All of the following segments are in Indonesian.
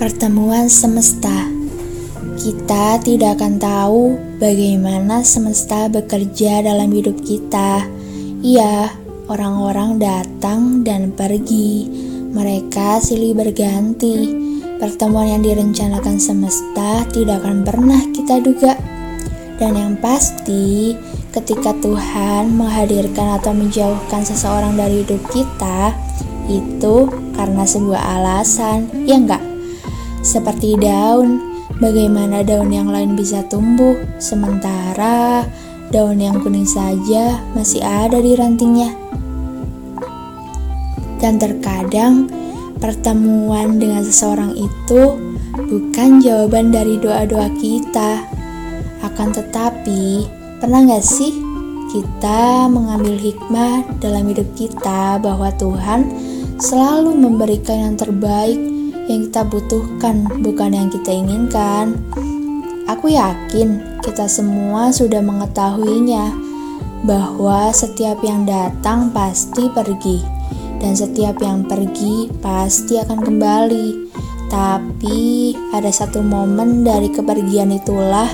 Pertemuan semesta. Kita tidak akan tahu bagaimana semesta bekerja dalam hidup kita. Iya, orang-orang datang dan pergi. Mereka silih berganti. Pertemuan yang direncanakan semesta tidak akan pernah kita duga. Dan yang pasti, ketika Tuhan menghadirkan atau menjauhkan seseorang dari hidup kita, itu karena sebuah alasan, ya enggak? Seperti daun, bagaimana daun yang lain bisa tumbuh, sementara daun yang kuning saja masih ada di rantingnya. Dan terkadang pertemuan dengan seseorang itu bukan jawaban dari doa-doa kita. Akan tetapi, pernah gak sih kita mengambil hikmah dalam hidup kita bahwa Tuhan selalu memberikan yang terbaik yang kita butuhkan, bukan yang kita inginkan. Aku yakin kita semua sudah mengetahuinya bahwa setiap yang datang pasti pergi, dan setiap yang pergi pasti akan kembali. Tapi ada satu momen dari kepergian itulah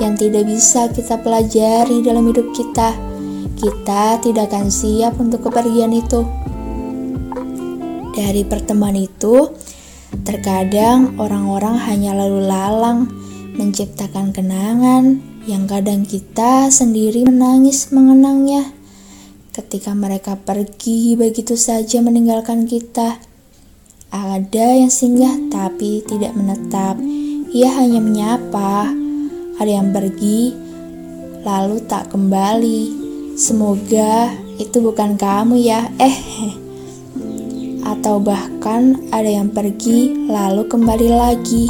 yang tidak bisa kita pelajari dalam hidup kita. Kita tidak akan siap untuk kepergian itu. Dari pertemuan itu, Terkadang orang-orang hanya lalu lalang menciptakan kenangan yang kadang kita sendiri menangis mengenangnya. Ketika mereka pergi begitu saja meninggalkan kita, ada yang singgah tapi tidak menetap. Ia hanya menyapa. Ada yang pergi lalu tak kembali. Semoga itu bukan kamu ya. Eh atau bahkan ada yang pergi lalu kembali lagi.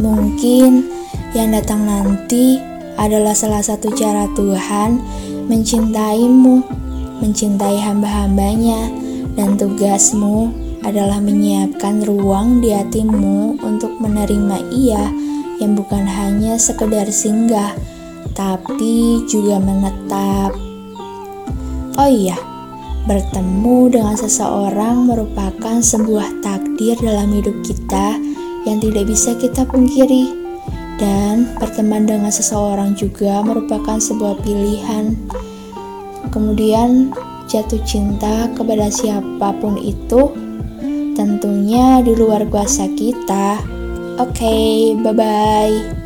Mungkin yang datang nanti adalah salah satu cara Tuhan mencintaimu, mencintai hamba-hambanya, dan tugasmu adalah menyiapkan ruang di hatimu untuk menerima ia yang bukan hanya sekedar singgah, tapi juga menetap. Oh iya, Bertemu dengan seseorang merupakan sebuah takdir dalam hidup kita yang tidak bisa kita pungkiri. Dan berteman dengan seseorang juga merupakan sebuah pilihan. Kemudian jatuh cinta kepada siapa pun itu tentunya di luar kuasa kita. Oke, okay, bye-bye.